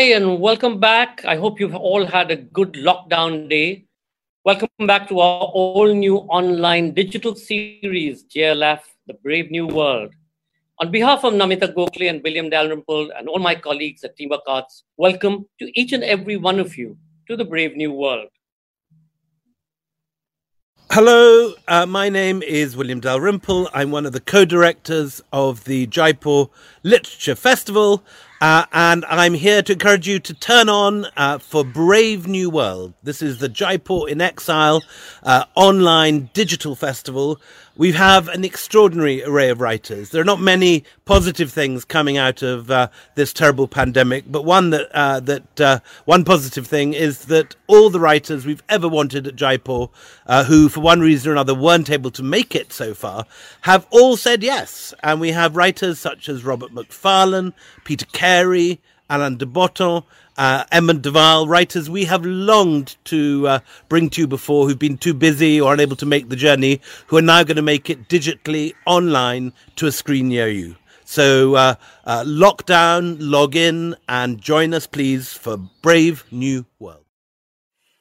and welcome back. I hope you've all had a good lockdown day. Welcome back to our all new online digital series, JLF, The Brave New World. On behalf of Namita Gokhale and William Dalrymple and all my colleagues at Teamwork Arts, welcome to each and every one of you to the Brave New World. Hello, uh, my name is William Dalrymple. I'm one of the co directors of the Jaipur Literature Festival, uh, and I'm here to encourage you to turn on uh, for Brave New World. This is the Jaipur in Exile uh, online digital festival we have an extraordinary array of writers. There are not many positive things coming out of uh, this terrible pandemic, but one that uh, that uh, one positive thing is that all the writers we've ever wanted at Jaipur, uh, who for one reason or another weren't able to make it so far, have all said yes. And we have writers such as Robert Macfarlane, Peter Carey, Alain de Botton, uh, Emmett Duval, writers we have longed to uh, bring to you before who've been too busy or unable to make the journey, who are now going to make it digitally online to a screen near you. So uh, uh, lock down, log in, and join us, please, for Brave New World.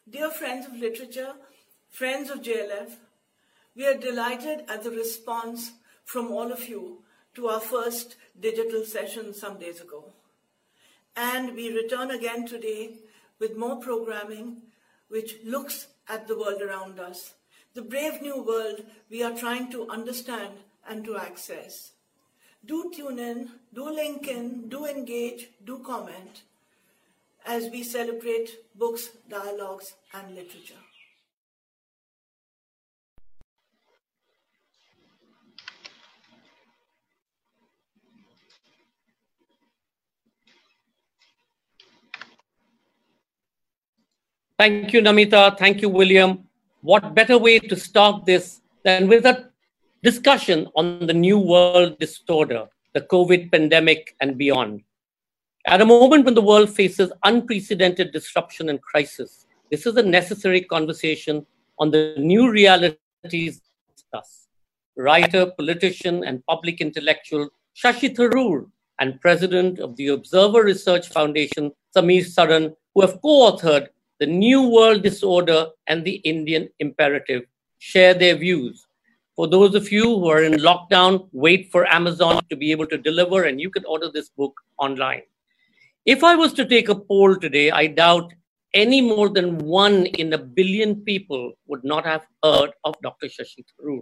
Dear friends of literature, friends of JLF, we are delighted at the response from all of you to our first digital session some days ago. And we return again today with more programming which looks at the world around us. The brave new world we are trying to understand and to access. Do tune in, do link in, do engage, do comment as we celebrate books, dialogues, and literature. Thank you, Namita. Thank you, William. What better way to start this than with a discussion on the new world disorder, the COVID pandemic, and beyond? At a moment when the world faces unprecedented disruption and crisis, this is a necessary conversation on the new realities. Thus, writer, politician, and public intellectual Shashi Tharoor and president of the Observer Research Foundation, Samir Saran, who have co authored the New World Disorder and the Indian Imperative share their views. For those of you who are in lockdown, wait for Amazon to be able to deliver, and you can order this book online. If I was to take a poll today, I doubt any more than one in a billion people would not have heard of Dr. Shashi Tharoor.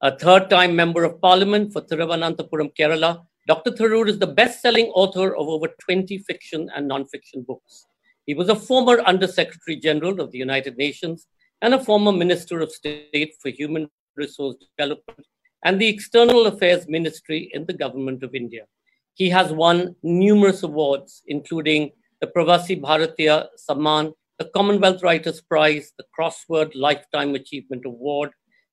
A third time member of parliament for Thiruvananthapuram, Kerala, Dr. Tharoor is the best selling author of over 20 fiction and non fiction books. He was a former Under Secretary General of the United Nations and a former Minister of State for Human Resource Development and the External Affairs Ministry in the Government of India. He has won numerous awards, including the Pravasi Bharatiya Samman, the Commonwealth Writers' Prize, the Crossword Lifetime Achievement Award,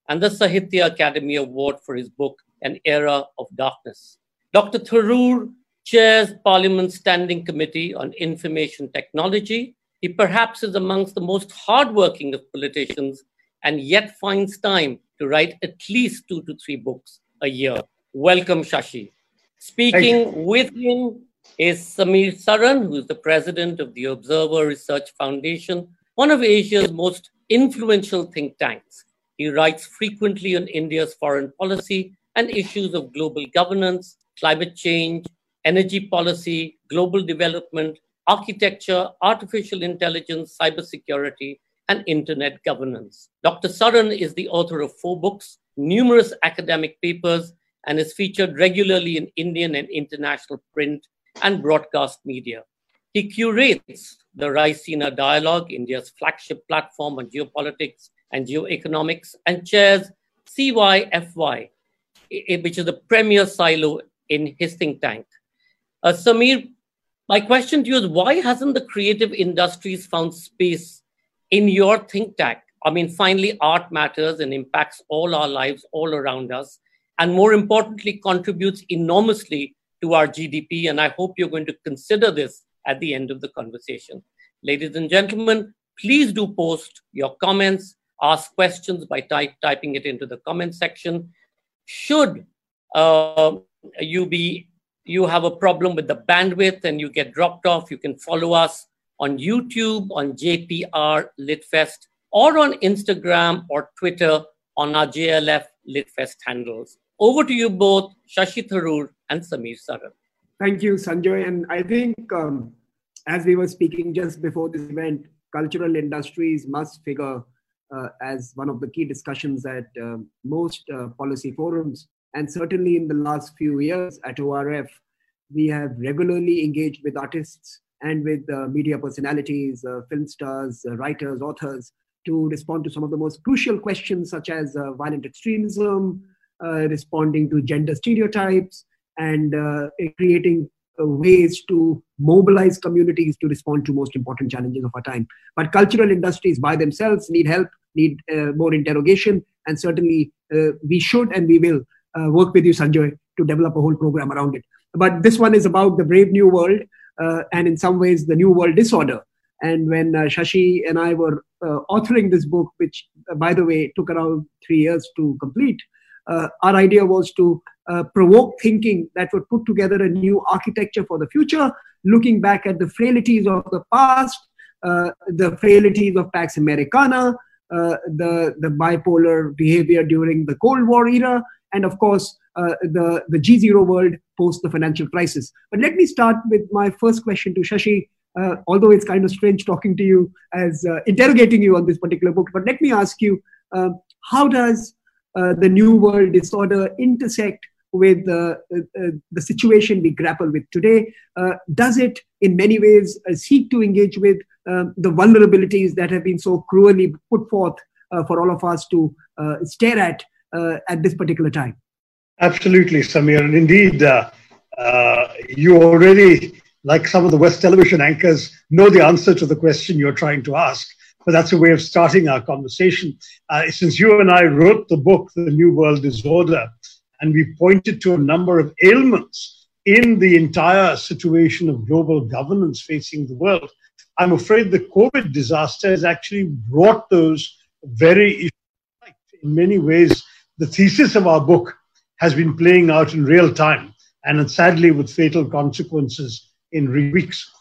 and the Sahitya Akademi Award for his book, An Era of Darkness. Dr. Tharoor chairs Parliament's Standing Committee on Information Technology. He perhaps is amongst the most hardworking of politicians and yet finds time to write at least two to three books a year. Welcome, Shashi. Speaking with him is Samir Saran, who is the president of the Observer Research Foundation, one of Asia's most influential think tanks. He writes frequently on India's foreign policy and issues of global governance, climate change, energy policy, global development, architecture, artificial intelligence, cybersecurity, and internet governance. Dr. Saran is the author of four books, numerous academic papers, and is featured regularly in Indian and international print and broadcast media. He curates the Raisina Dialogue, India's flagship platform on geopolitics and geoeconomics, and chairs CYFY, which is the premier silo in his think tank. Uh, Samir, my question to you is why hasn't the creative industries found space in your think tank? I mean, finally, art matters and impacts all our lives all around us, and more importantly, contributes enormously to our GDP. And I hope you're going to consider this at the end of the conversation. Ladies and gentlemen, please do post your comments, ask questions by ty- typing it into the comment section. Should uh, you be you have a problem with the bandwidth and you get dropped off, you can follow us on YouTube, on JPR Litfest, or on Instagram or Twitter on our JLF Litfest handles. Over to you both, Shashi Tharoor and Samir Saran. Thank you, Sanjoy. And I think, um, as we were speaking just before this event, cultural industries must figure uh, as one of the key discussions at uh, most uh, policy forums. And certainly in the last few years at ORF, we have regularly engaged with artists and with uh, media personalities, uh, film stars, uh, writers, authors to respond to some of the most crucial questions, such as violent extremism, responding to gender stereotypes, and creating ways to mobilize communities to respond to most important challenges of our time. But cultural industries by themselves need help, need uh, more interrogation, and certainly uh, we should and we will uh, work with you, Sanjoy, to develop a whole program around it. But this one is about the brave new world, uh, and in some ways, the new world disorder. And when uh, Shashi and I were uh, authoring this book, which, by the way, took around three years to complete, our idea was to uh, provoke thinking that would put together a new architecture for the future, looking back at the frailties of the past, uh, the frailties of Pax Americana, uh, the, the bipolar behavior during the Cold War era, and of course, uh, the, the G0 world post the financial crisis. But let me start with my first question to Shashi. Uh, although it's kind of strange talking to you as uh, interrogating you on this particular book, but let me ask you how does the New World Disorder intersect with uh, uh, the situation we grapple with today? Uh, does it, in many ways, seek to engage with um, the vulnerabilities that have been so cruelly put forth for all of us to stare at Uh, at this particular time? Absolutely, Samir. And indeed, uh, uh, you already, like some of the West television anchors, know the answer to the question you're trying to ask but that's a way of starting our conversation. Uh, since you and I wrote the book, The New World Disorder, and we pointed to a number of ailments in the entire situation of global governance facing the world. I'm afraid the COVID disaster has actually brought those very issues. In many ways, the thesis of our book has been playing out in real time, and sadly with fatal consequences in weeks.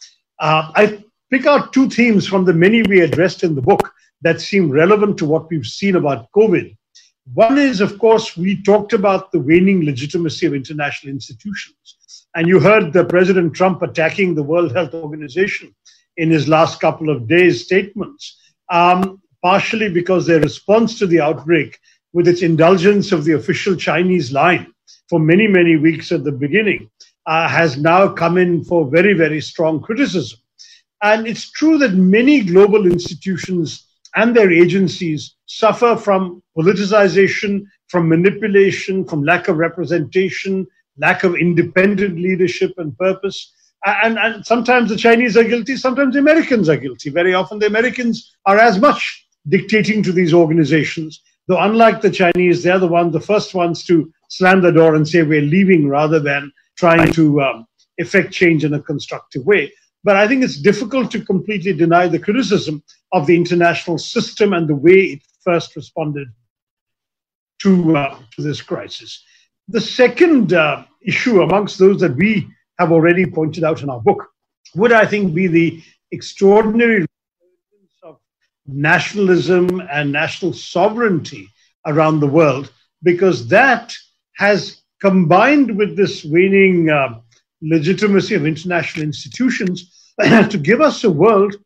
Uh, I pick out two themes from the many we addressed in the book that seem relevant to what we've seen about COVID. One is, of course, we talked about the waning legitimacy of international institutions. And you heard the President Trump attacking the World Health Organization in his last couple of days' statements, um, partially because their response to the outbreak, with its indulgence of the official Chinese line for many, many weeks at the beginning, uh, has now come in for very, very strong criticism. And it's true that many global institutions and their agencies suffer from politicization, from manipulation, from lack of representation, lack of independent leadership and purpose. And, and sometimes the Chinese are guilty, sometimes the Americans are guilty. Very often the Americans are as much dictating to these organizations, though unlike the Chinese, they're the ones, the first ones to slam the door and say we're leaving rather than trying to um, effect change in a constructive way. But I think it's difficult to completely deny the criticism of the international system and the way it first responded to, uh, to this crisis. The second uh, issue, amongst those that we have already pointed out in our book, would I think be the extraordinary nationalism and national sovereignty around the world, because that has combined with this waning uh, legitimacy of international institutions to give us a world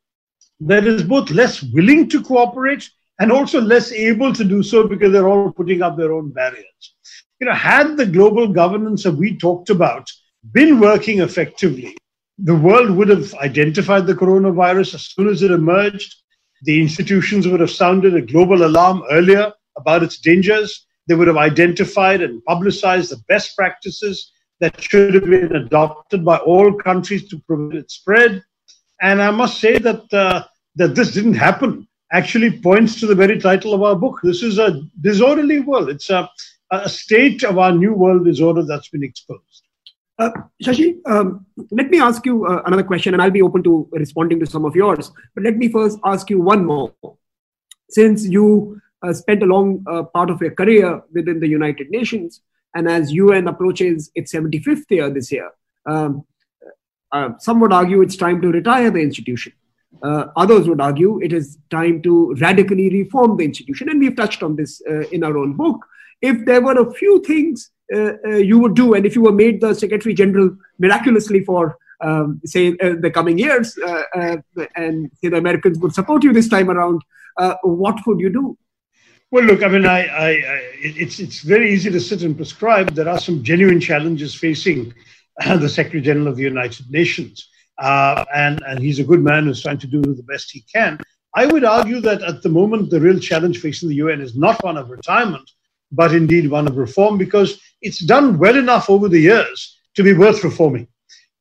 that is both less willing to cooperate and also less able to do so because they're all putting up their own barriers. You know, had the global governance that we talked about been working effectively, the world would have identified the coronavirus as soon as it emerged. The institutions would have sounded a global alarm earlier about its dangers. They would have identified and publicized the best practices that should have been adopted by all countries to prevent its spread. And I must say that uh, that this didn't happen actually points to the very title of our book. This is a disorderly world. It's a, a state of our new world disorder that's been exposed. Uh, Shashi, um, let me ask you uh, another question, and I'll be open to responding to some of yours. But let me first ask you one more. Since you uh, spent a long uh, part of your career within the United Nations, and as UN approaches its 75th year this year, Um, uh, some would argue it's time to retire the institution. Uh, others would argue it is time to radically reform the institution. And we've touched on this uh, in our own book. If there were a few things uh, uh, you would do, and if you were made the Secretary General miraculously for, um, say, uh, the coming years, and say the Americans would support you this time around, what would you do? Well, look, I mean, I, I, I, it's it's very easy to sit and prescribe. There are some genuine challenges facing the Secretary General of the United Nations, uh, and and he's a good man who's trying to do the best he can. I would argue that at the moment, the real challenge facing the UN is not one of retirement, but indeed one of reform, because it's done well enough over the years to be worth reforming.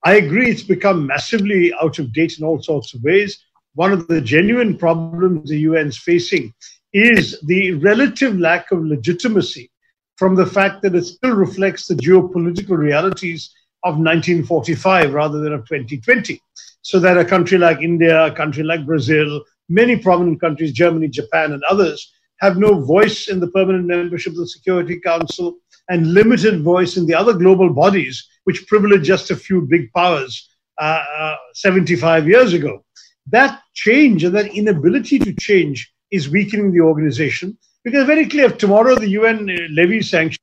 I agree, it's become massively out of date in all sorts of ways. One of the genuine problems the UN is facing is the relative lack of legitimacy from the fact that it still reflects the geopolitical realities of 1945 rather than of 2020. So that a country like India, a country like Brazil, many prominent countries, Germany, Japan, and others, have no voice in the permanent membership of the Security Council and limited voice in the other global bodies, which privileged just a few big powers uh, uh, 75 years ago. That change and that inability to change is weakening the organization. Because very clear, if tomorrow the UN levies sanctions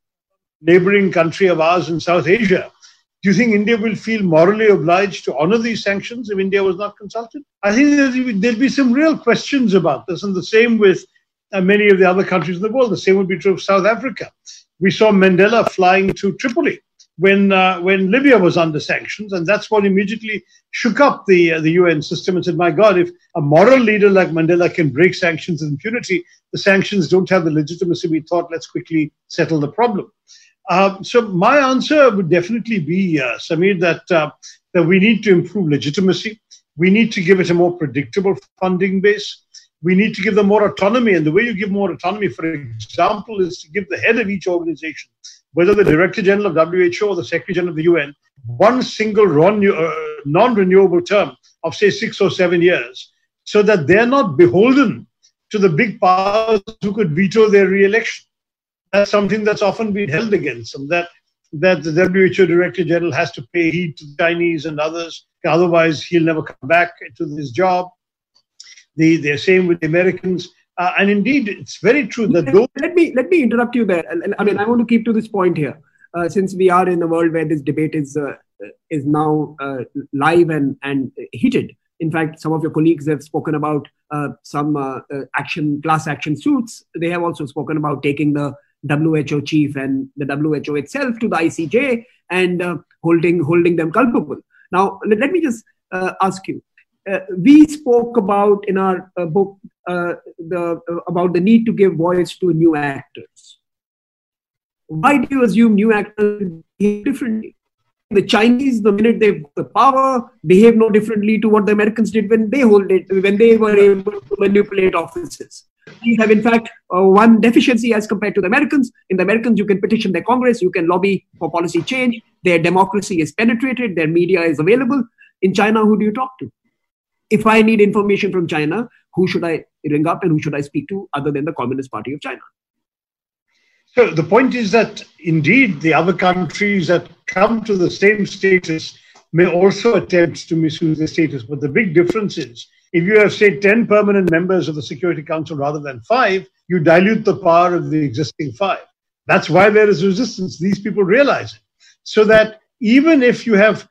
neighboring country of ours in South Asia, do you think India will feel morally obliged to honor these sanctions if India was not consulted? I think there'll be some real questions about this, and the same with uh, many of the other countries in the world. The same would be true of South Africa. We saw Mandela flying to Tripoli when uh, when Libya was under sanctions, and that's what immediately shook up the uh, the UN system and said, "My God, if a moral leader like Mandela can break sanctions with impunity, the sanctions don't have the legitimacy we thought. Let's quickly settle the problem." Uh, so my answer would definitely be, Samir, that uh, that we need to improve legitimacy. We need to give it a more predictable funding base. We need to give them more autonomy, and the way you give more autonomy, for example, is to give the head of each organization whether the Director General of WHO or the Secretary General of the UN, one single uh, non renewable term of, say, six or seven years, so that they're not beholden to the big powers who could veto their re election. That's something that's often been held against them, that, that the WHO Director General has to pay heed to the Chinese and others, otherwise, he'll never come back to his job. The, the same with the Americans. Uh, and indeed, it's very true that those. Let me let me interrupt you there. I mean, I want to keep to this point here, uh, since we are in a world where this debate is uh, is now uh, live and and heated. In fact, some of your colleagues have spoken about uh, some uh, action class action suits. They have also spoken about taking the WHO chief and the WHO itself to the ICJ and holding holding them culpable. Now, let, let me just ask you uh, we spoke about in our uh, book uh, the uh, about the need to give voice to new actors. Why do you assume new actors behave differently? The Chinese, the minute they have the power, behave no differently to what the Americans did when they hold it, when they were able to manipulate offices. We have, in fact, uh, one deficiency as compared to the Americans. In the Americans, you can petition their Congress, you can lobby for policy change. Their democracy is penetrated, their media is available. In China, who do you talk to? If I need information from China, who should I ring up and who should I speak to other than the Communist Party of China? So the point is that indeed the other countries that come to the same status may also attempt to misuse the status. But the big difference is if you have, say, 10 permanent members of the Security Council rather than five, you dilute the power of the existing five. That's why there is resistance. These people realize it. So that even if you have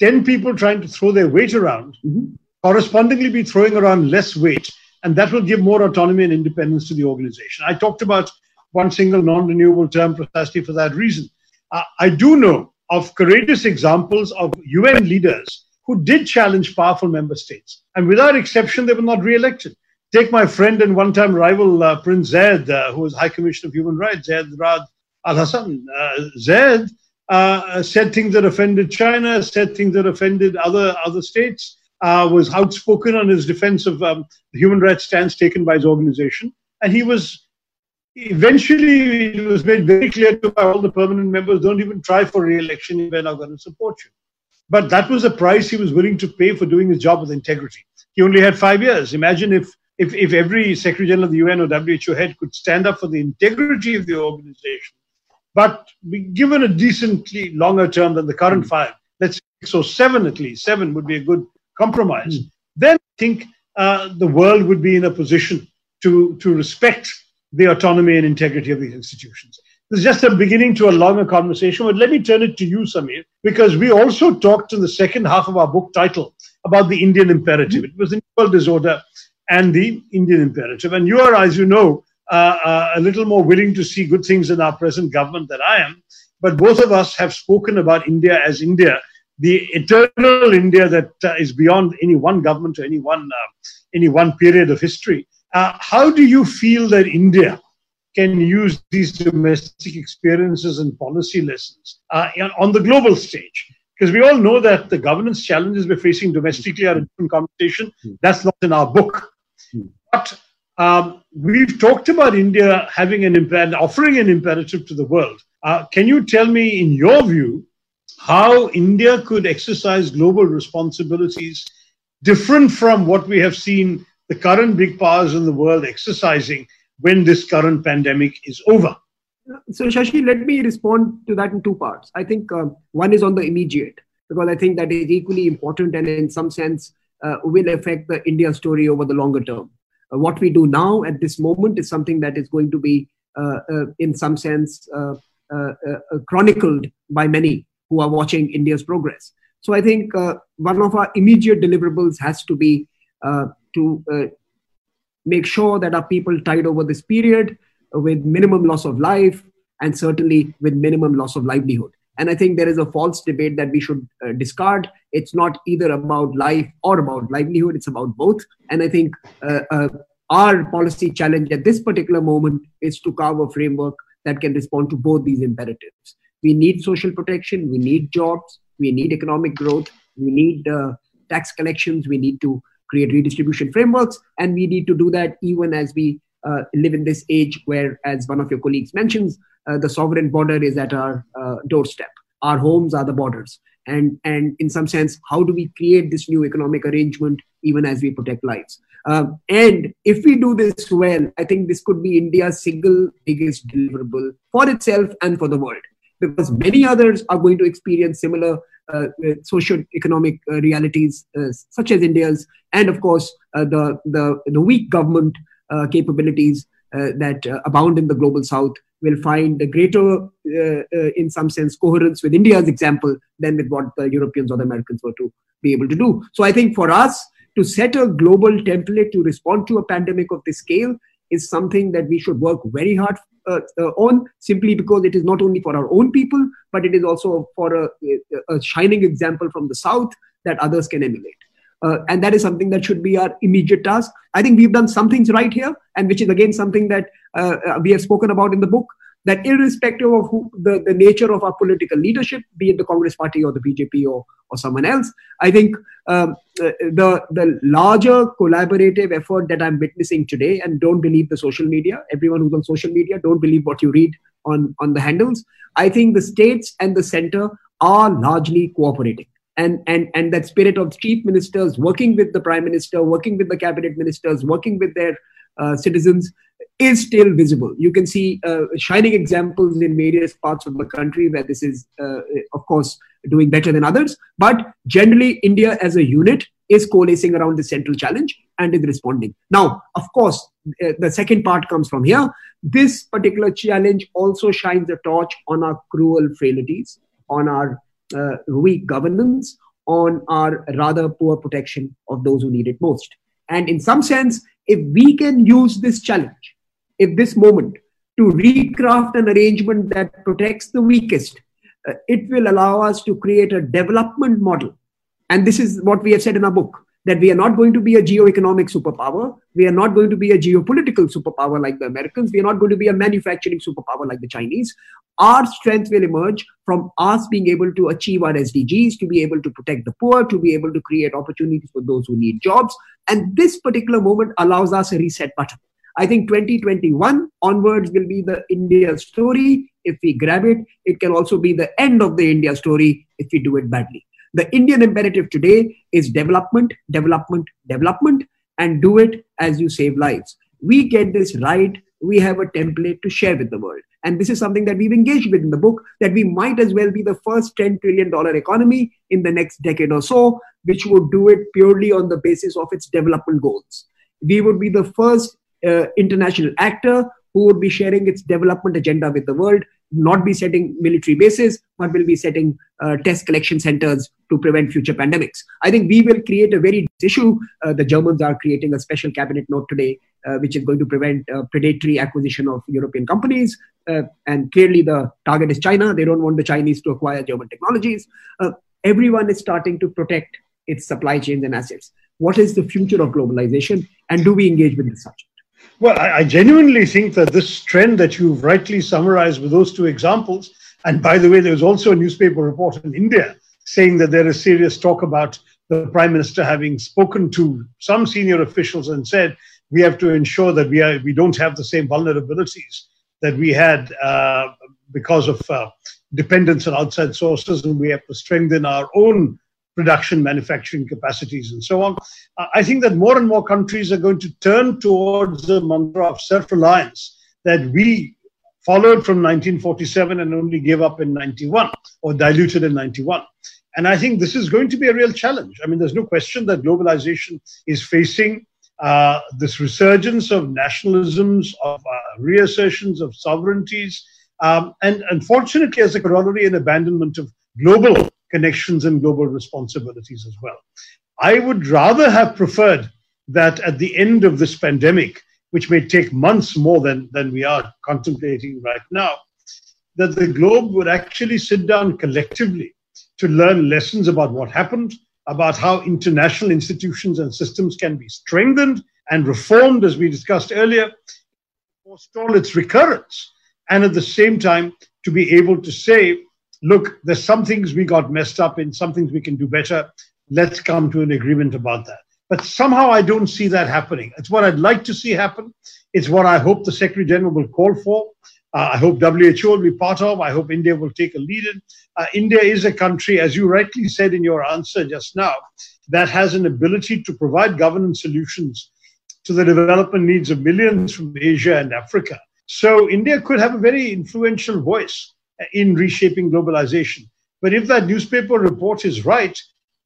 10 people trying to throw their weight around, mm-hmm correspondingly be throwing around less weight, and that will give more autonomy and independence to the organization. I talked about one single non renewable term precisely for that reason. Uh, I do know of courageous examples of UN leaders who did challenge powerful member states, and without exception, they were not re elected. Take my friend and one time rival, uh, Prince Zeid, uh, who was High Commissioner of Human Rights, Zeid Ra'ad Al Hussein. Uh, Zeid uh, said things that offended China, said things that offended other, other states uh, was outspoken on his defense of um, the human rights stance taken by his organization. And he was eventually, it was made very clear to all the permanent members don't even try for re election if we're not going to support you. But that was the price he was willing to pay for doing his job with integrity. He only had five years. Imagine if, if, if every Secretary General of the UN or WHO head could stand up for the integrity of the organization, but be given a decently longer term than the current five, let's say so seven at least, seven would be a good compromise. Mm. Then I think uh, the world would be in a position to, to respect the autonomy and integrity of these institutions. This is just a beginning to a longer conversation, but let me turn it to you, Samir, because we also talked in the second half of our book title about the Indian imperative. It was the World Disorder and the Indian imperative. And you are, as you know, uh, uh, a little more willing to see good things in our present government than I am. But both of us have spoken about India as India, the eternal India that uh, is beyond any one government or any one, uh, any one period of history. Uh, how do you feel that India can use these domestic experiences and policy lessons uh, on the global stage? Because we all know that the governance challenges we're facing domestically are a different conversation. Hmm. That's not in our book. Hmm. But um, we've talked about India having an offering an imperative to the world. Uh, can you tell me, in your view, how India could exercise global responsibilities different from what we have seen the current big powers in the world exercising when this current pandemic is over? So, Shashi, let me respond to that in two parts. I think um, one is on the immediate, because I think that is equally important and, in some sense, uh, will affect the India story over the longer term. Uh, what we do now at this moment is something that is going to be, uh, uh, in some sense, uh, uh, chronicled by many who are watching India's progress. So, I think one of our immediate deliverables has to be to make sure that our people tide over this period with minimum loss of life and certainly with minimum loss of livelihood. And I think there is a false debate that we should uh, discard. It's not either about life or about livelihood, it's about both. And I think uh, uh, our policy challenge at this particular moment is to carve a framework that can respond to both these imperatives. We need social protection, we need jobs, we need economic growth, we need uh, tax collections, we need to create redistribution frameworks. And we need to do that even as we uh, live in this age where, as one of your colleagues mentions, uh, the sovereign border is at our uh, doorstep. Our homes are the borders. And, and in some sense, how do we create this new economic arrangement even as we protect lives? Um, and if we do this well, I think this could be India's single biggest deliverable for itself and for the world because many others are going to experience similar uh, uh, socio-economic uh, realities such as India's, and of course the, the, the weak government capabilities that abound in the global south will find a greater, in some sense, coherence with India's example than with what the Europeans or the Americans were to be able to do. So I think for us to set a global template to respond to a pandemic of this scale is something that we should work very hard uh, uh, on simply because it is not only for our own people, but it is also for a, a shining example from the South that others can emulate. Uh, and that is something that should be our immediate task. I think we've done some things right here, and which is again something that uh, uh we have spoken about in the book that irrespective of who, the, the nature of our political leadership, be it the Congress Party or the BJP or, or someone else, I think um, uh, the, the larger collaborative effort that I'm witnessing today, and don't believe the social media, everyone who's on social media, don't believe what you read on, on the handles. I think the states and the center are largely cooperating. And, and, and that spirit of chief ministers working with the prime minister, working with the cabinet ministers, working with their uh, citizens is still visible. You can see uh, shining examples in various parts of the country where this is, uh, of course, doing better than others. But generally, India as a unit is coalescing around the central challenge and is responding. Now, of course, uh, the second part comes from here. This particular challenge also shines a torch on our cruel frailties, on our uh, weak governance, on our rather poor protection of those who need it most. And in some sense, if we can use this challenge, if this moment to recraft an arrangement that protects the weakest, uh, it will allow us to create a development model. And this is what we have said in our book that we are not going to be a geo-economic superpower. We are not going to be a geopolitical superpower like the Americans. We are not going to be a manufacturing superpower like the Chinese. Our strength will emerge from us being able to achieve our SDGs, to be able to protect the poor, to be able to create opportunities for those who need jobs. And this particular moment allows us a reset button. I think 2021 onwards will be the India story. If we grab it, it can also be the end of the India story if we do it badly. The Indian imperative today is development, development, development, and do it as you save lives. We get this right we have a template to share with the world. And this is something that we've engaged with in the book that we might as well be the first $10 trillion economy in the next decade or so, which would do it purely on the basis of its development goals. We would be the first uh, international actor who would be sharing its development agenda with the world, not be setting military bases, but will be setting uh, test collection centers to prevent future pandemics. I think we will create a very issue. Uh, the Germans are creating a special cabinet note today, uh, which is going to prevent uh, predatory acquisition of European companies. Uh, and clearly, the target is China. They don't want the Chinese to acquire German technologies. Uh, everyone is starting to protect its supply chains and assets. What is the future of globalization? And do we engage with this subject? Well, I, I, genuinely think that this trend that you've rightly summarized with those two examples, and by the way, there was also a newspaper report in India saying that there is serious talk about the prime minister having spoken to some senior officials and said we have to ensure that we are we don't have the same vulnerabilities that we had uh, because of uh, dependence on outside sources, and we have to strengthen our own production manufacturing capacities and so on. I think that more and more countries are going to turn towards the mantra of self reliance that we followed from 1947 and only gave up in 91 or diluted in 91. And I think this is going to be a real challenge. I mean, there's no question that globalization is facing uh, this resurgence of nationalisms, of uh, reassertions of sovereignties, um, and unfortunately, as a corollary, an abandonment of global connections and global responsibilities as well. I would rather have preferred that at the end of this pandemic, which may take months more than, than we are contemplating right now, that the globe would actually sit down collectively to learn lessons about what happened, about how international institutions and systems can be strengthened and reformed, as we discussed earlier, forestall its recurrence, and at the same time to be able to say look, there's some things we got messed up in, some things we can do better. Let's come to an agreement about that. But somehow I don't see that happening. It's what I'd like to see happen. It's what I hope the Secretary General will call for. Uh, I hope WHO will be part of. I hope India will take a lead in. Uh, India is a country, as you rightly said in your answer just now, that has an ability to provide governance solutions to the development needs of millions from Asia and Africa. So India could have a very influential voice in reshaping globalization. But if that newspaper report is right,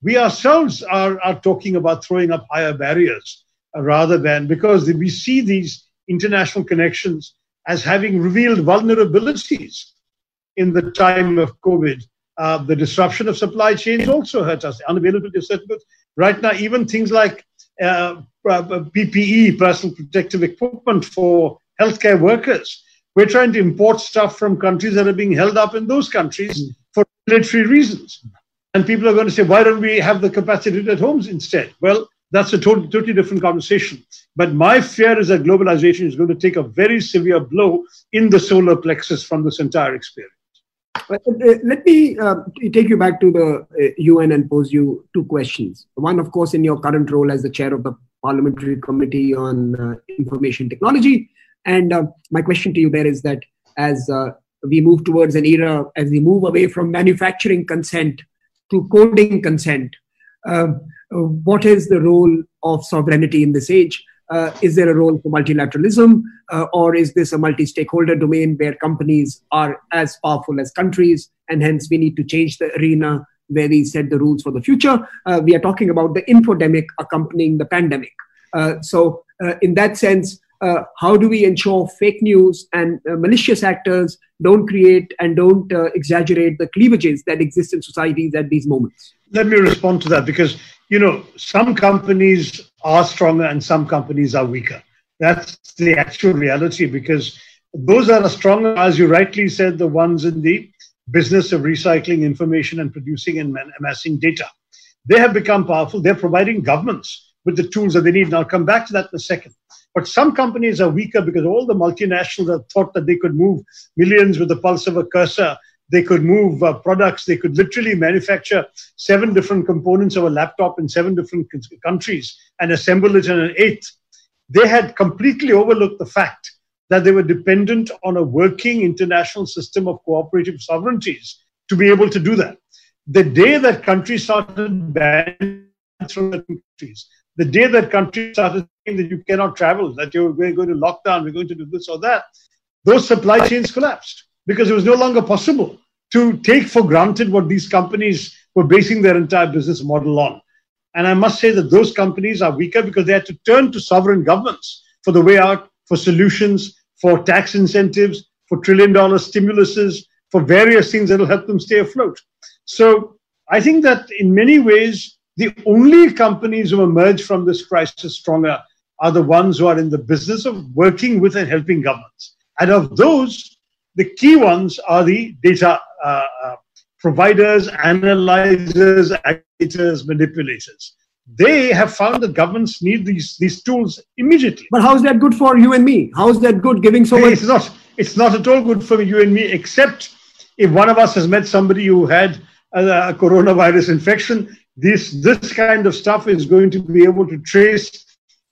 we ourselves are, are talking about throwing up higher barriers uh, rather than because we see these international connections as having revealed vulnerabilities in the time of COVID. Uh, the disruption of supply chains also hurt us. The unavailability of certain goods. Right now, even things like uh, PPE, personal protective equipment for healthcare workers, we're trying to import stuff from countries that are being held up in those countries mm. for military reasons. And people are going to say, why don't we have the capacity at homes instead? Well, that's a totally, totally different conversation. But my fear is that globalization is going to take a very severe blow in the solar plexus from this entire experience. Uh, uh let me uh, take you back to the uh, UN and pose you two questions. One, of course, in your current role as the chair of the Parliamentary Committee on uh, Information Technology, and uh, my question to you there is that as uh, we move towards an era, as we move away from manufacturing consent to coding consent, uh, what is the role of sovereignty in this age? Uh, is there a role for multilateralism, uh, or is this a multi stakeholder domain where companies are as powerful as countries, and hence we need to change the arena where we set the rules for the future? Uh, we are talking about the infodemic accompanying the pandemic. so, in that sense, uh, how do we ensure fake news and uh, malicious actors don't create and don't uh, exaggerate the cleavages that exist in societies at these moments? Let me respond to that because, you know, some companies are stronger and some companies are weaker. That's the actual reality because those that are stronger, as you rightly said, the ones in the business of recycling information and producing and amassing data. They have become powerful. They're providing governments with the tools that they need. And I'll come back to that in a second. But some companies are weaker because all the multinationals have thought that they could move millions with the pulse of a cursor. They could move uh, products. They could literally manufacture seven different components of a laptop in seven different countries and assemble it in an eighth. They had completely overlooked the fact that they were dependent on a working international system of cooperative sovereignties to be able to do that. The day that countries started banning from the countries, the day that countries started saying that you cannot travel, that you're going to lockdown, we're going to do this or that, those supply chains collapsed because it was no longer possible to take for granted what these companies were basing their entire business model on. And I must say that those companies are weaker because they had to turn to sovereign governments for the way out, for solutions, for tax incentives, for trillion dollar stimuluses, for various things that will help them stay afloat. So I think that in many ways, the only companies who emerge from this crisis stronger are the ones who are in the business of working with and helping governments. And of those, the key ones are the data uh, uh, providers, analyzers, aggregators, manipulators. They have found that governments need these, these tools immediately. But how is that good for you and me? How is that good giving so much? It's not. It's not at all good for you and me, except if one of us has met somebody who had a, a coronavirus infection. This this kind of stuff is going to be able to trace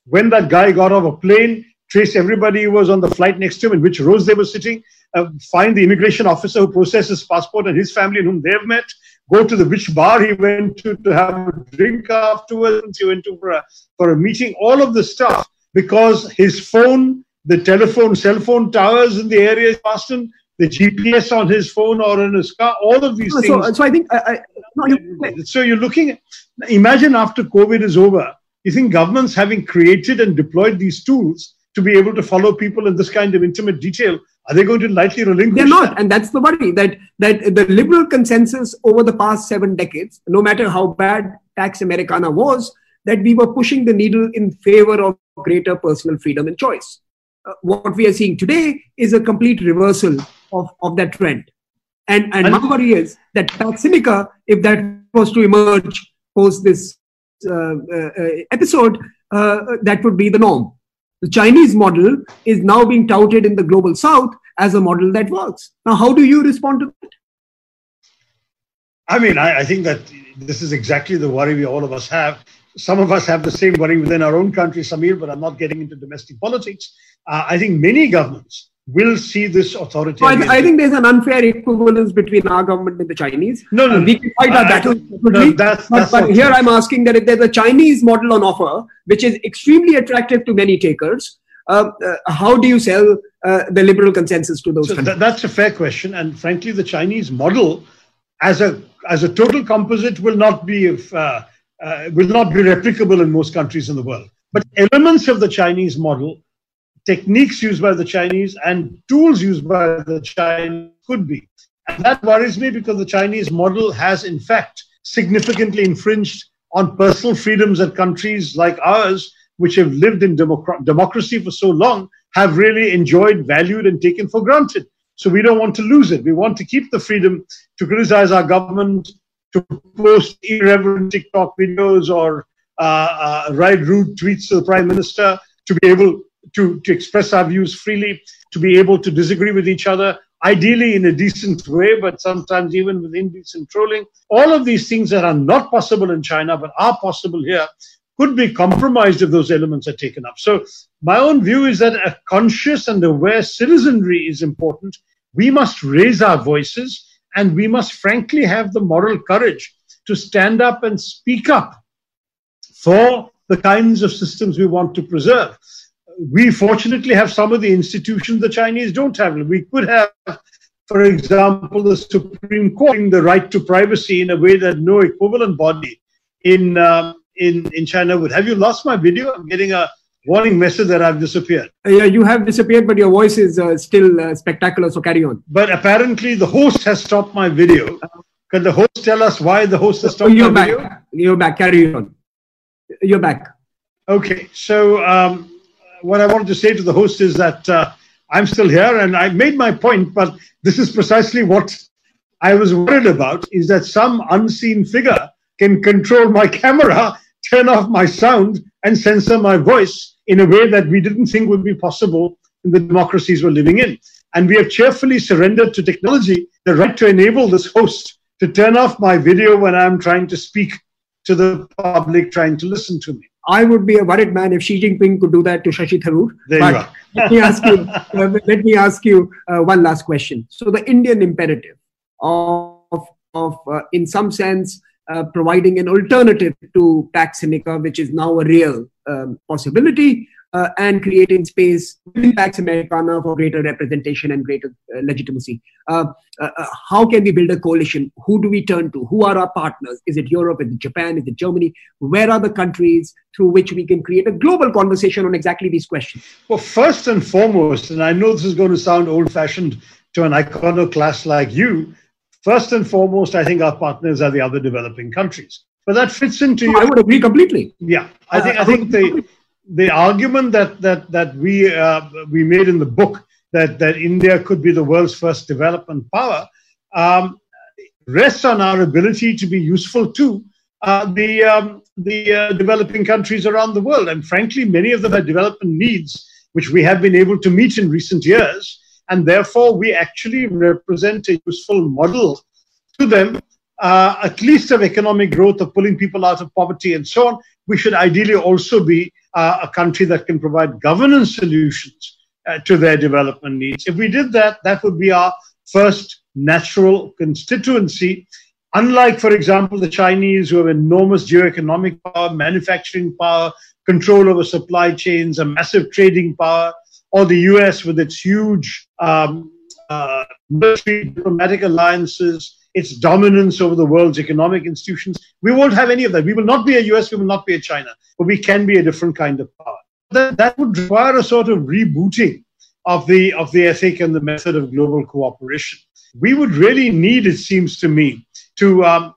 when that guy got off a plane, trace everybody who was on the flight next to him, in which rows they were sitting, uh, find the immigration officer who processed his passport and his family and whom they've met, go to the which bar he went to to have a drink afterwards, he went to for a, for a meeting, all of this stuff, because his phone, the telephone, cell phone towers in the area is Boston, the GPS on his phone or in his car, all of these so, things. So I think, I, I, no, you, so you're looking, at, imagine after COVID is over, you think governments having created and deployed these tools to be able to follow people in this kind of intimate detail are they going to lightly relinquish? They're not, and that's the worry that that the liberal consensus over the past seven decades, no matter how bad Pax Americana was, that we were pushing the needle in favor of greater personal freedom and choice. Uh, what we are seeing today is a complete reversal of, of that trend. And, and, and my worry is that Pax Sinica, if that was to emerge post this uh, uh, uh episode, uh, that would be the norm. The Chinese model is now being touted in the global south as a model that works. Now, how do you respond to that? I mean, I, I think that this is exactly the worry we all of us have. Some of us have the same worry within our own country, Samir, but I'm not getting into domestic politics. Uh, I think many governments will see this authority. So I, I, think there's an unfair equivalence between our government and the Chinese. No, no, we can fight our battles no, that's, but, but here I'm asking that if there's a Chinese model on offer, which is extremely attractive to many takers, uh, uh, how do you sell uh, the liberal consensus to those? So th- that's a fair question, and frankly, the Chinese model, as a as a total composite, will not be if, uh, uh, will not be replicable in most countries in the world. But elements of the Chinese model techniques used by the Chinese and tools used by the Chinese could be. And that worries me because the Chinese model has, in fact, significantly infringed on personal freedoms that countries like ours, which have lived in democ- democracy for so long, have really enjoyed, valued, and taken for granted. So we don't want to lose it. We want to keep the freedom to criticize our government, to post irreverent TikTok videos or uh, uh, write rude tweets to the prime minister, to be able to, to express our views freely, to be able to disagree with each other, ideally in a decent way, but sometimes even with indecent trolling. All of these things that are not possible in China but are possible here could be compromised if those elements are taken up. So, my own view is that a conscious and aware citizenry is important. We must raise our voices and we must frankly have the moral courage to stand up and speak up for the kinds of systems we want to preserve we fortunately have some of the institutions the Chinese don't have. We could have, for example, the Supreme Court the right to privacy in a way that no equivalent body in um, in in China would. Have you lost my video? I'm getting a warning message that I've disappeared. Yeah, you have disappeared, but your voice is uh, still uh, spectacular. So carry on. But apparently, the host has stopped my video. Can the host tell us why the host has stopped oh, you're my back. video? You're back. Carry on. You're back. Okay, so. Um, what I wanted to say to the host is that uh, I'm still here and I made my point, but this is precisely what I was worried about is that some unseen figure can control my camera, turn off my sound, and censor my voice in a way that we didn't think would be possible in the democracies we're living in. And we have cheerfully surrendered to technology the right to enable this host to turn off my video when I'm trying to speak to the public trying to listen to me. I would be a worried man if Xi Jinping could do that to Shashi Tharoor. There but you are. let me ask you. Uh, let me ask you uh, one last question. So the Indian imperative of of uh, in some sense uh, providing an alternative to Pax Sinica, which is now a real um, possibility, uh, and creating space within Pax Americana for greater representation and greater uh, legitimacy. Uh, uh, uh, how can we build a coalition? Who do we turn to? Who are our partners? Is it Europe? Is it Japan? Is it Germany? Where are the countries through which we can create a global conversation on exactly these questions? Well, first and foremost, and I know this is going to sound old fashioned to an iconoclast like you, First and foremost, I think our partners are the other developing countries. But that fits into. No, I would agree completely. Yeah, I think I think the the argument that that that we uh, we made in the book that that India could be the world's first development power um, rests on our ability to be useful to uh, the um, the uh, developing countries around the world. And frankly, many of them have development needs which we have been able to meet in recent years and therefore we actually represent a useful model to them, uh, at least of economic growth, of pulling people out of poverty and so on. We should ideally also be uh, a country that can provide governance solutions uh, to their development needs. If we did that, that would be our first natural constituency. Unlike, for example, the Chinese, who have enormous geoeconomic power, manufacturing power, control over supply chains, a massive trading power, or the US with its huge um, uh, military diplomatic alliances, its dominance over the world's economic institutions. We won't have any of that. We will not be a US, we will not be a China, but we can be a different kind of power. That, that would require a sort of rebooting of the, of the ethic and the method of global cooperation. We would really need, it seems to me, to um,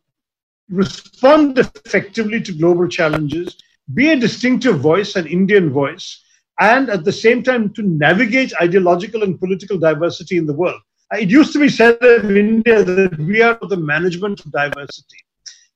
respond effectively to global challenges, be a distinctive voice, an Indian voice, and at the same time to navigate ideological and political diversity in the world. It used to be said in India that we are the management of diversity.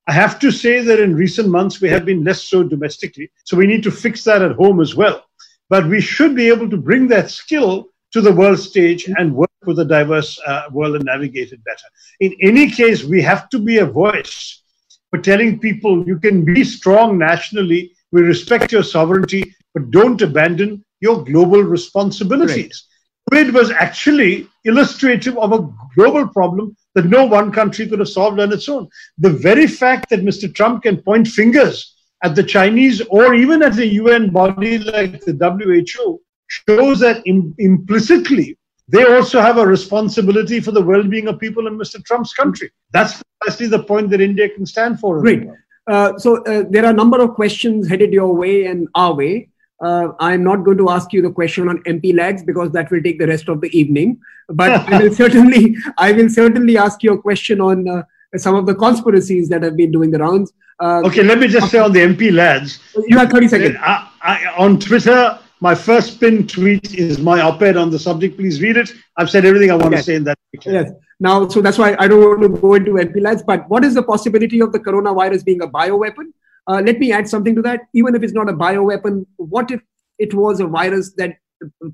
I have to say that in recent months we have been less so domestically, so we need to fix that at home as well. But we should be able to bring that skill to the world stage and work with a diverse uh, world and navigate it better. In any case, we have to be a voice for telling people you can be strong nationally, we respect your sovereignty, but don't abandon your global responsibilities. Right. Was actually illustrative of a global problem that no one country could have solved on its own. The very fact that Mr. Trump can point fingers at the Chinese or even at the UN body like the WHO shows that Im- implicitly they also have a responsibility for the well-being of people in Mr. Trump's country. That's precisely the point that India can stand for. Great. Uh, so uh, there are a number of questions headed your way and our way. Uh, I'm not going to ask you the question on MPLADS because that will take the rest of the evening. But I will certainly, I will certainly ask you a question on uh, some of the conspiracies that have been doing the rounds. Uh, okay, let me just say on the MPLADS. You have 30 seconds. I, I, on Twitter, my first pinned tweet is my op-ed on the subject. Please read it. I've said everything I want yes. to say in that. Picture. Yes. Now, so that's why I don't want to go into MPLADS. But what is the possibility of the coronavirus being a bioweapon? Uh, let me add something to that. Even if it's not a bioweapon, what if it was a virus that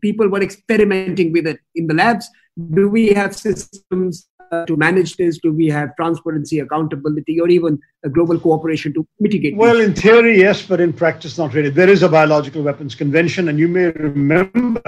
people were experimenting with it in the labs? Do we have systems uh, to manage this? Do we have transparency, accountability, or even a global cooperation to mitigate? Well, in theory, yes, but in practice, not really. There is a biological weapons convention, and you may remember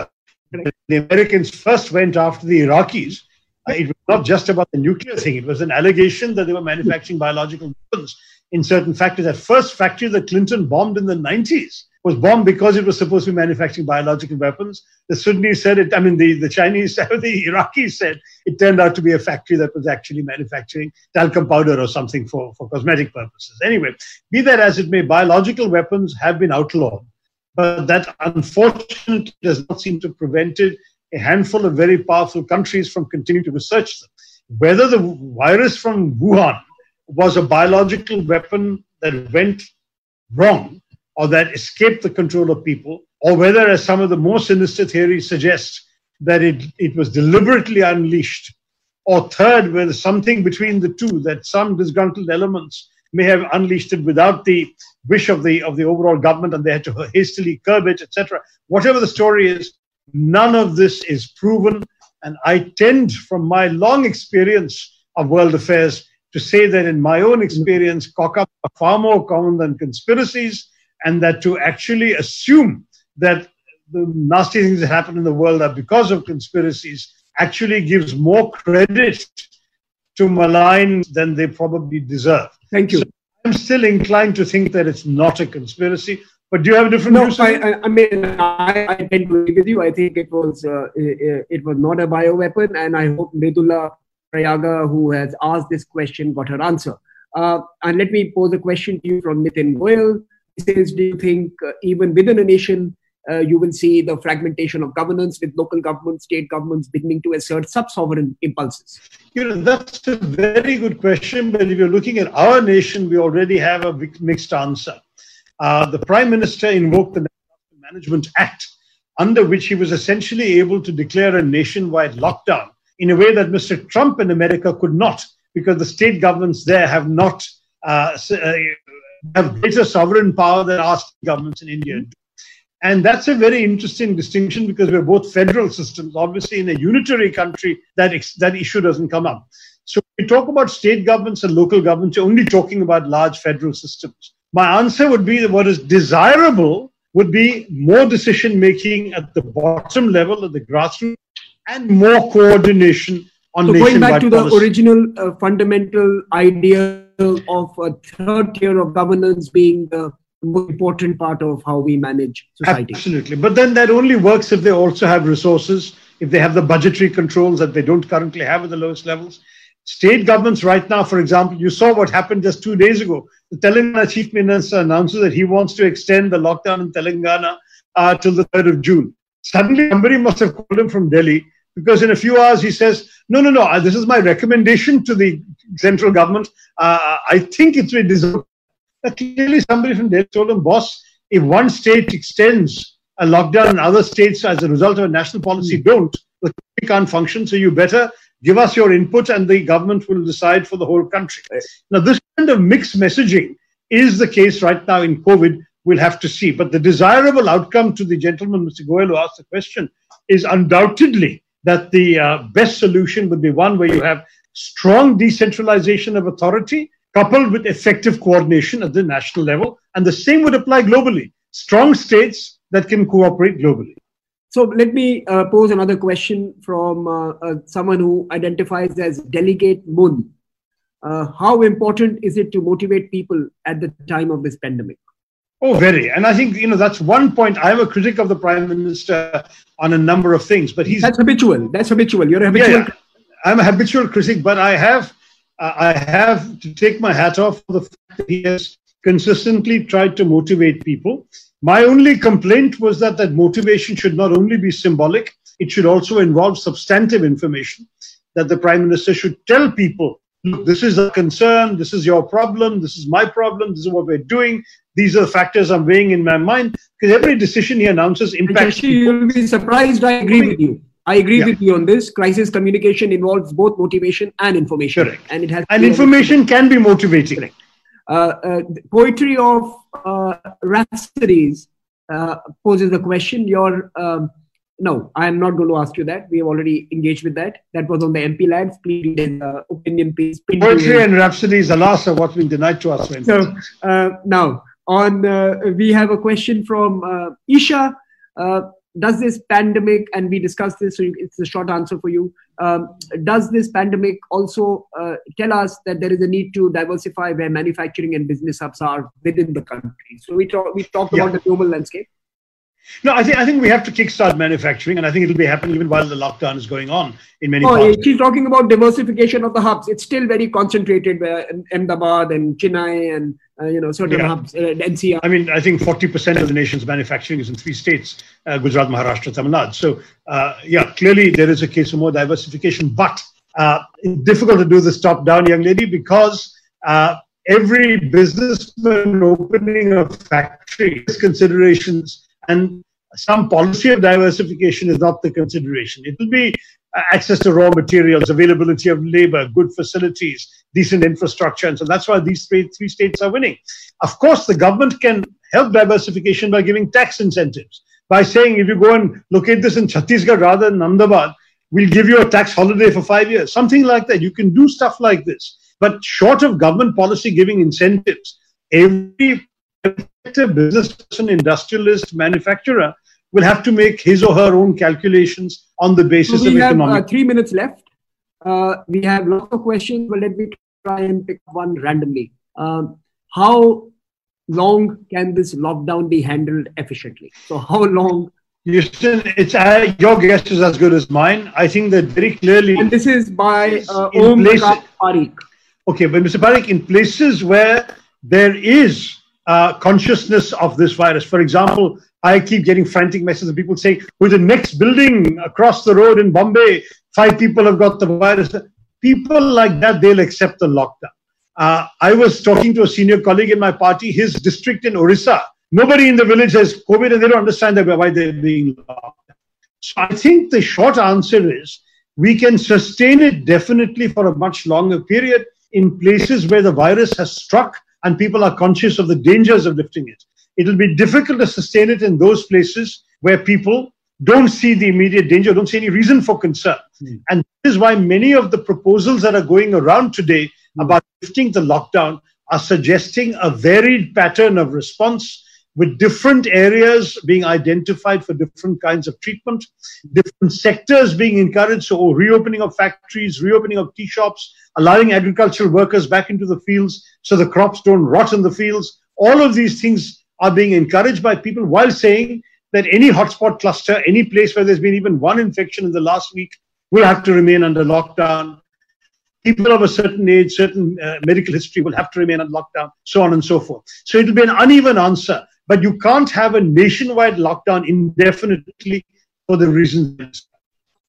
the Americans first went after the Iraqis. Uh, it was not just about the nuclear thing. It was an allegation that they were manufacturing biological weapons in certain factories. That first factory that Clinton bombed in the 90s was bombed because it was supposed to be manufacturing biological weapons. The Sunnis said it, I mean, the, the Chinese, the Iraqis said it turned out to be a factory that was actually manufacturing talcum powder or something for, for cosmetic purposes. Anyway, be that as it may, biological weapons have been outlawed, but that unfortunately does not seem to have prevented a handful of very powerful countries from continuing to research them. Whether the virus from Wuhan was a biological weapon that went wrong or that escaped the control of people, or whether, as some of the more sinister theories suggest, that it, it was deliberately unleashed, or third, whether something between the two, that some disgruntled elements may have unleashed it without the wish of the of the overall government and they had to hastily curb it, etc. Whatever the story is, none of this is proven. And I tend, from my long experience of world affairs, to say that in my own experience, cock up are far more common than conspiracies, and that to actually assume that the nasty things that happen in the world are because of conspiracies actually gives more credit to malign than they probably deserve. Thank you. So I'm still inclined to think that it's not a conspiracy. But do you have a different no, view? I, I, mean, I, I tend to agree with you. I think it was uh, it, it, was not a bioweapon, and I hope Mridula Prayaga, who has asked this question, got her answer. Uh, and let me pose a question to you from Nitin Goyal. He says, do you think uh, even within a nation, uh, you will see the fragmentation of governance with local governments, state governments beginning to assert sub-sovereign impulses? You know, that's a very good question. But if you're looking at our nation, we already have a mixed answer. Uh, the Prime Minister invoked the Management Act, under which he was essentially able to declare a nationwide lockdown in a way that Mr. Trump in America could not, because the state governments there have not uh, uh have greater sovereign power than our governments in India. And that's a very interesting distinction because we're both federal systems. Obviously, in a unitary country, that, ex- that issue doesn't come up. So we talk about state governments and local governments, you're only talking about large federal systems. My answer would be that what is desirable would be more decision making at the bottom level, at the grassroots, and more coordination on so going back to policy. the original uh, fundamental idea of a third tier of governance being the most important part of how we manage society. Absolutely. But then that only works if they also have resources, if they have the budgetary controls that they don't currently have at the lowest levels. State governments right now, for example, you saw what happened just two days ago. The Telangana chief minister announces that he wants to extend the lockdown in Telangana uh, till the 3rd of June. Suddenly, somebody must have called him from Delhi because in a few hours he says, no, no, no, uh, this is my recommendation to the central government. Uh, I think it's very deserved. Clearly, somebody from Delhi told him, boss, if one state extends a lockdown and other states, as a result of a national policy, hmm. don't, the country can't function. So you better give us your input and the government will decide for the whole country. Now, this kind of mixed messaging is the case right now in COVID. We'll have to see. But the desirable outcome to the gentleman, Mr. Goyal, who asked the question, is undoubtedly that the uh, best solution would be one where you have strong decentralization of authority coupled with effective coordination at the national level. And the same would apply globally. Strong states that can cooperate globally. So let me uh, pose another question from uh, uh, someone who identifies as Delegate Moon. Uh, how important is it to motivate people at the time of this pandemic? Oh, very. And I think, you know, that's one point. I'm a critic of the Prime Minister on a number of things, but he's. That's habitual. That's habitual. You're a habitual. Yeah, yeah. I'm a habitual critic, but I have, uh, I have to take my hat off for the fact that he has consistently tried to motivate people. My only complaint was that that motivation should not only be symbolic, it should also involve substantive information. That the prime minister should tell people, look, this is a concern, this is your problem, this is my problem, this is what we're doing, these are the factors I'm weighing in my mind. Because every decision he announces impacts. Actually, you'll be surprised. I agree with you. I agree yeah. with you on this. Crisis communication involves both motivation and information, Correct. and it has. And information can be motivating. Correct. Uh, uh, poetry of uh, Rhapsodies poses the question. Your um, no, I am not going to ask you that. We have already engaged with that. That was on the MPLADS. Please read uh, opinion piece. Poetry and rhapsody rhapsodies, alas, are what been denied to us. So uh, now on, uh, we have a question from uh, Isha. does this pandemic, and we discussed this, so it's a short answer for you. Um, does this pandemic also uh, tell us that there is a need to diversify where manufacturing and business hubs are within the country? So we talk, we talked yeah. about the global landscape. No, I think I think we have to kickstart manufacturing, and I think it'll be happening even while the lockdown is going on in many. Oh, parts. she's talking about diversification of the hubs. It's still very concentrated uh, in Ahmedabad and Chennai and uh, you know certain yeah. hubs, uh, NCR. I mean, I think forty percent of the nation's manufacturing is in three states: uh, Gujarat, Maharashtra, Tamil Nadu. So, uh, yeah, clearly there is a case of more diversification, but uh, it's difficult to do this top-down, young lady, because every businessman opening a factory has considerations and some policy of diversification is not the consideration. It will be access to raw materials, availability of labor, good facilities, decent infrastructure. And so that's why these three, three states are winning. Of course, the government can help diversification by giving tax incentives, by saying if you go and locate this in Chhattisgarh rather than Ahmedabad, we'll give you a tax holiday for five years, something like that. You can do stuff like this. But short of government policy giving incentives, every business person, industrialist, manufacturer will have to make his or her own calculations on the basis so of have, economic. Uh, three minutes left. Uh, we have lots of questions, but let me try and pick one randomly. Um, how long can this lockdown be handled efficiently? So how long? Houston, it's uh, your guess is as good as mine. I think that very clearly. And this is by uh, Om Parikh. Okay, but Mr. Parikh, in places where there is uh, consciousness of this virus, for example, I keep getting frantic messages of people saying, with the next building across the road in Bombay, five people have got the virus. People like that, they'll accept the lockdown. Uh, I was talking to a senior colleague in my party, his district in Orissa. Nobody in the village has COVID and they don't understand why they're being locked. So I think the short answer is we can sustain it definitely for a much longer period in places where the virus has struck and people are conscious of the dangers of lifting it. It'll be difficult to sustain it in those places where people don't see the immediate danger, don't see any reason for concern. Mm. And this is why many of the proposals that are going around today mm. about lifting the lockdown are suggesting a varied pattern of response with different areas being identified for different kinds of treatment, different sectors being encouraged. So, reopening of factories, reopening of tea shops, allowing agricultural workers back into the fields so the crops don't rot in the fields. All of these things are being encouraged by people while saying that any hotspot cluster, any place where there's been even one infection in the last week, will have to remain under lockdown. People of a certain age, certain uh, medical history will have to remain under lockdown, so on and so forth. So it'll be an uneven answer, but you can't have a nationwide lockdown indefinitely for the reasons.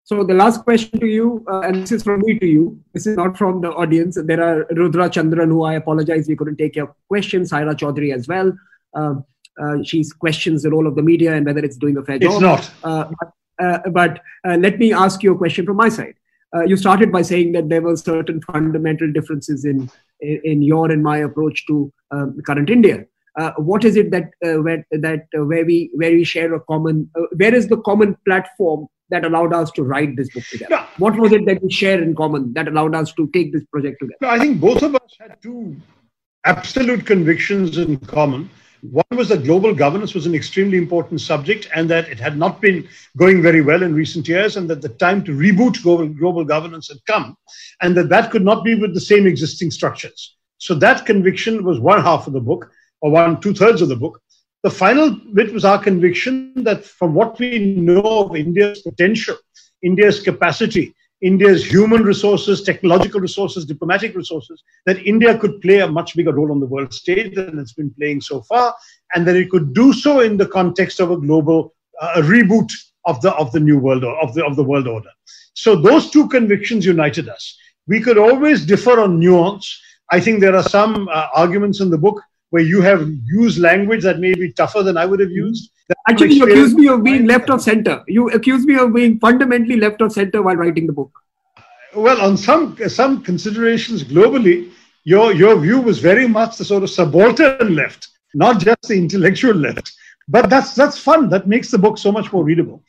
So the last question to you, uh, and this is from me to you. This is not from the audience. There are Rudra Chandran, who I apologize we couldn't take your questions. Saira Chaudhary as well. Um, uh, she questions the role of the media and whether it's doing a fair job. It's not. Uh, but, uh, but uh, let me ask you a question from my side. Uh, you started by saying that there were certain fundamental differences in in your and my approach to um, current India. Uh, what is it that uh, where that uh, where we where we share a common where is the common platform that allowed us to write this book together? Yeah. What was it that we share in common that allowed us to take this project together? No, I think both of us had two absolute convictions in common. One was that global governance was an extremely important subject and that it had not been going very well in recent years and that the time to reboot global, global governance had come and that that could not be with the same existing structures. So that conviction was one half of the book or one two thirds of the book. The final bit was our conviction that from what we know of India's potential, India's capacity, India's human resources, technological resources, diplomatic resources, that India could play a much bigger role on the world stage than it's been playing so far, and that it could do so in the context of a global uh, reboot of the of the new world or of the of the world order. So those two convictions united us. We could always differ on nuance. I think there are some uh, arguments in the book where you have used language that may be tougher than I would have used. Actually, you accuse me of being left of center. You accuse me of being fundamentally left of center while writing the book. Well, on some some considerations globally, your your view was very much the sort of subaltern left, not just the intellectual left. But that's that's fun. That makes the book so much more readable.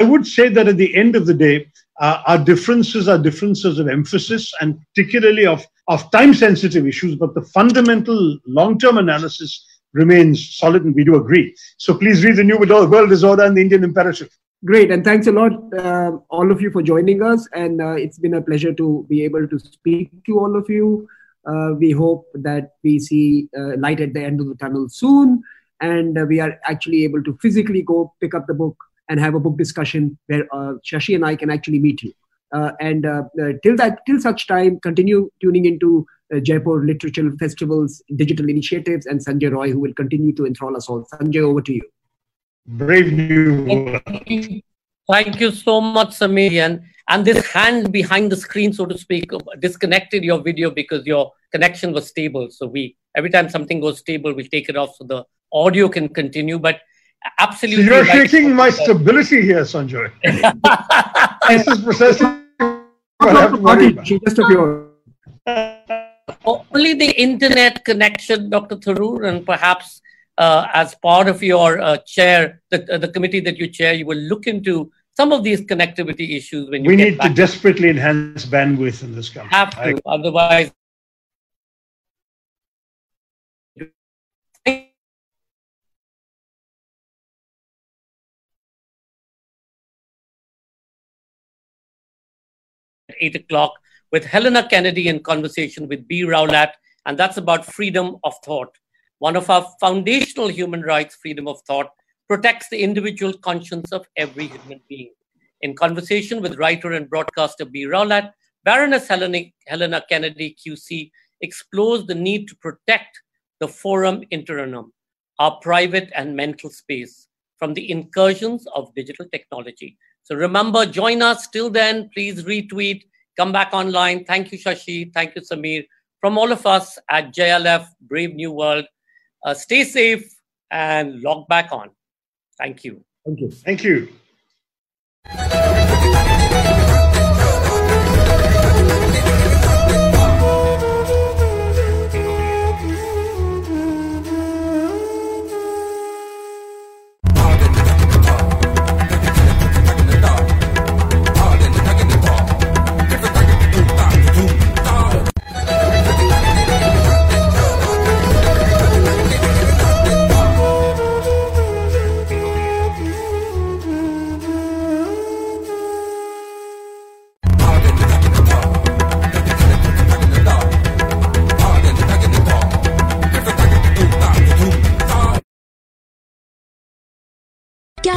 I would say that at the end of the day, uh, our differences are differences of emphasis and particularly of, of time sensitive issues, but the fundamental long term analysis remains solid and we do agree. So please read the New World Disorder and the Indian Imperative. Great, and thanks a lot, uh, all of you, for joining us. And uh, it's been a pleasure to be able to speak to all of you. Uh, we hope that we see uh, light at the end of the tunnel soon, and uh, we are actually able to physically go pick up the book and have a book discussion where uh, Shashi and I can actually meet you. Uh, and uh, uh till that, till such time, continue tuning into uh, Jaipur Literature Festival's digital initiatives and Sanjoy Roy, who will continue to enthrall us all. Sanjay, over to you. Brave new. Thank you so much, Samirian. And this hand behind the screen, so to speak, disconnected your video because your connection was stable. So we every time something goes stable, we take it off so the audio can continue. But absolutely. So you're right shaking my stability here, Sanjay. this is precisely what I have to worry about. Just a. Only the internet connection, Dr. Tharoor, and perhaps uh, as part of your uh, chair, the, uh, the committee that you chair, you will look into some of these connectivity issues when you we need to desperately enhance bandwidth in this country. Have to, I, otherwise 8 o'clock with Helena Kennedy in conversation with Bee Rowlatt and that's about freedom of thought. One of our foundational human rights, freedom of thought, protects the individual conscience of every human being. In conversation with writer and broadcaster Bee Rowlatt, Baroness Helena, Kennedy QC explores the need to protect the forum internum, our private and mental space, from the incursions of digital technology. So remember, join us. Till then, please retweet, come back online. Thank you, Shashi. Thank you, Samir. From all of us at JLF, Brave New World, uh, stay safe and log back on. Thank you. Thank you. Thank you.